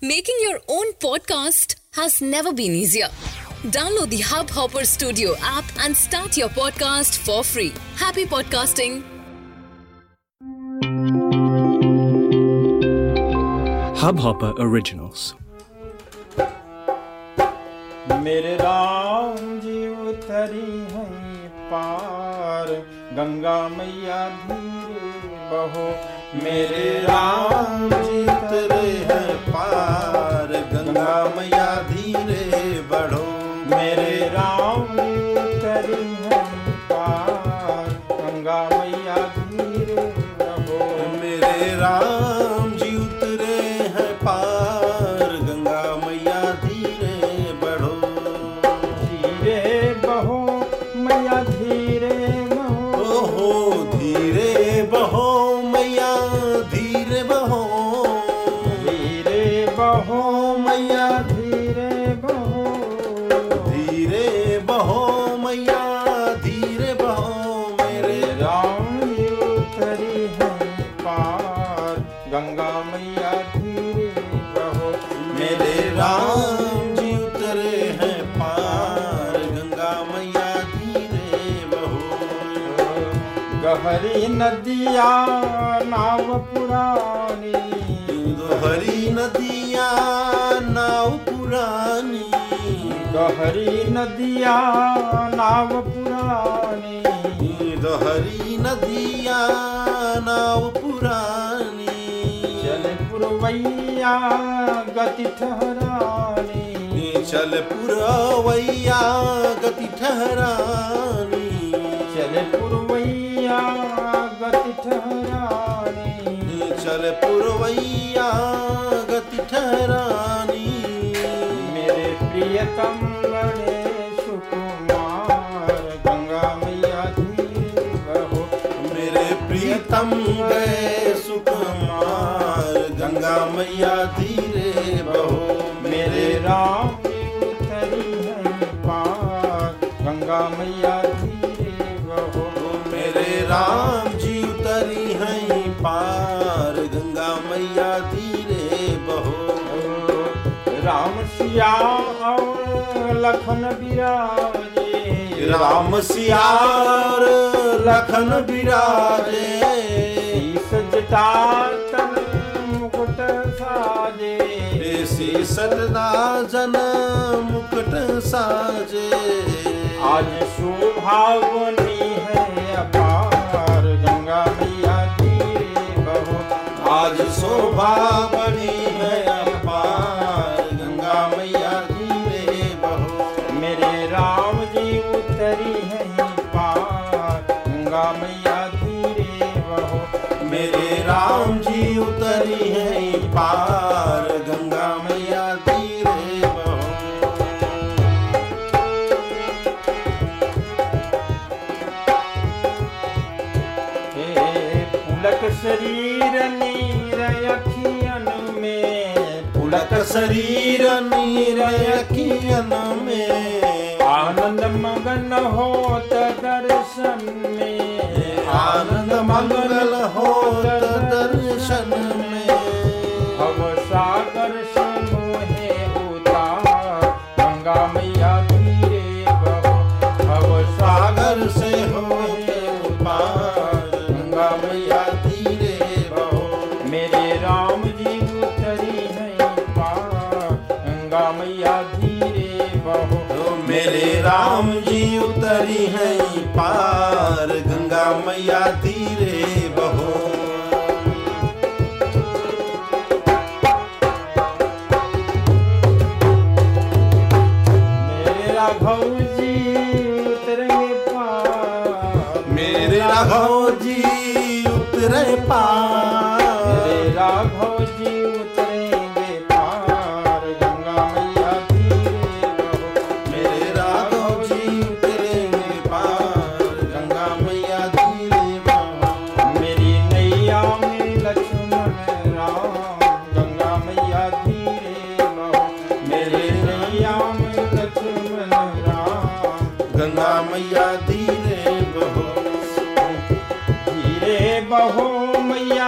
Making your own podcast has never been easier. Download the Hubhopper Studio app and start your podcast for free. Happy podcasting! Hubhopper Originals. मेरे राम जी उतरी हैं पार गंगा मैया धीरे बहो मेरे राम जी तेरे हैं पार गंगा मैया धीरे गहरी नदिया नाव पुरानी दोहरी नदिया नाव पुरानी गहरी नदिया नाव पुरानी दोहरी नदिया नाव पुरानी चल पुरवैया गति ठहरानी चल पुरवैया गति ठहरानी गति ठहरानी। चल पुरवैया गति ठहरानी। मेरे प्रियतम बड़े सुकुमार गंगा मैया धीरे बहो मेरे प्रीतम गए सुकुमार गंगा मैया धीरे बहो मेरे राम उतरी है पार गंगा मैया मैया धीरे बहो। राम सिया लखन विराजे राम सियार लखन विराजे शीस जटा तन मुकुट साजे। सदा जन मुकुट साजे। आज सुभावनी पार गंगा मैया हे पुलक शरीर नीर अखियन में, पुलक शरीर नीर अखियन में। आनंद मगन होत दर्शन गंगा मैया धीरे बहो मेरे राघव जी उतरेंगे पार मेरे राघव जी बहो मेरे नैया गंगा मैया धीरे बहो धीरे बहो मैया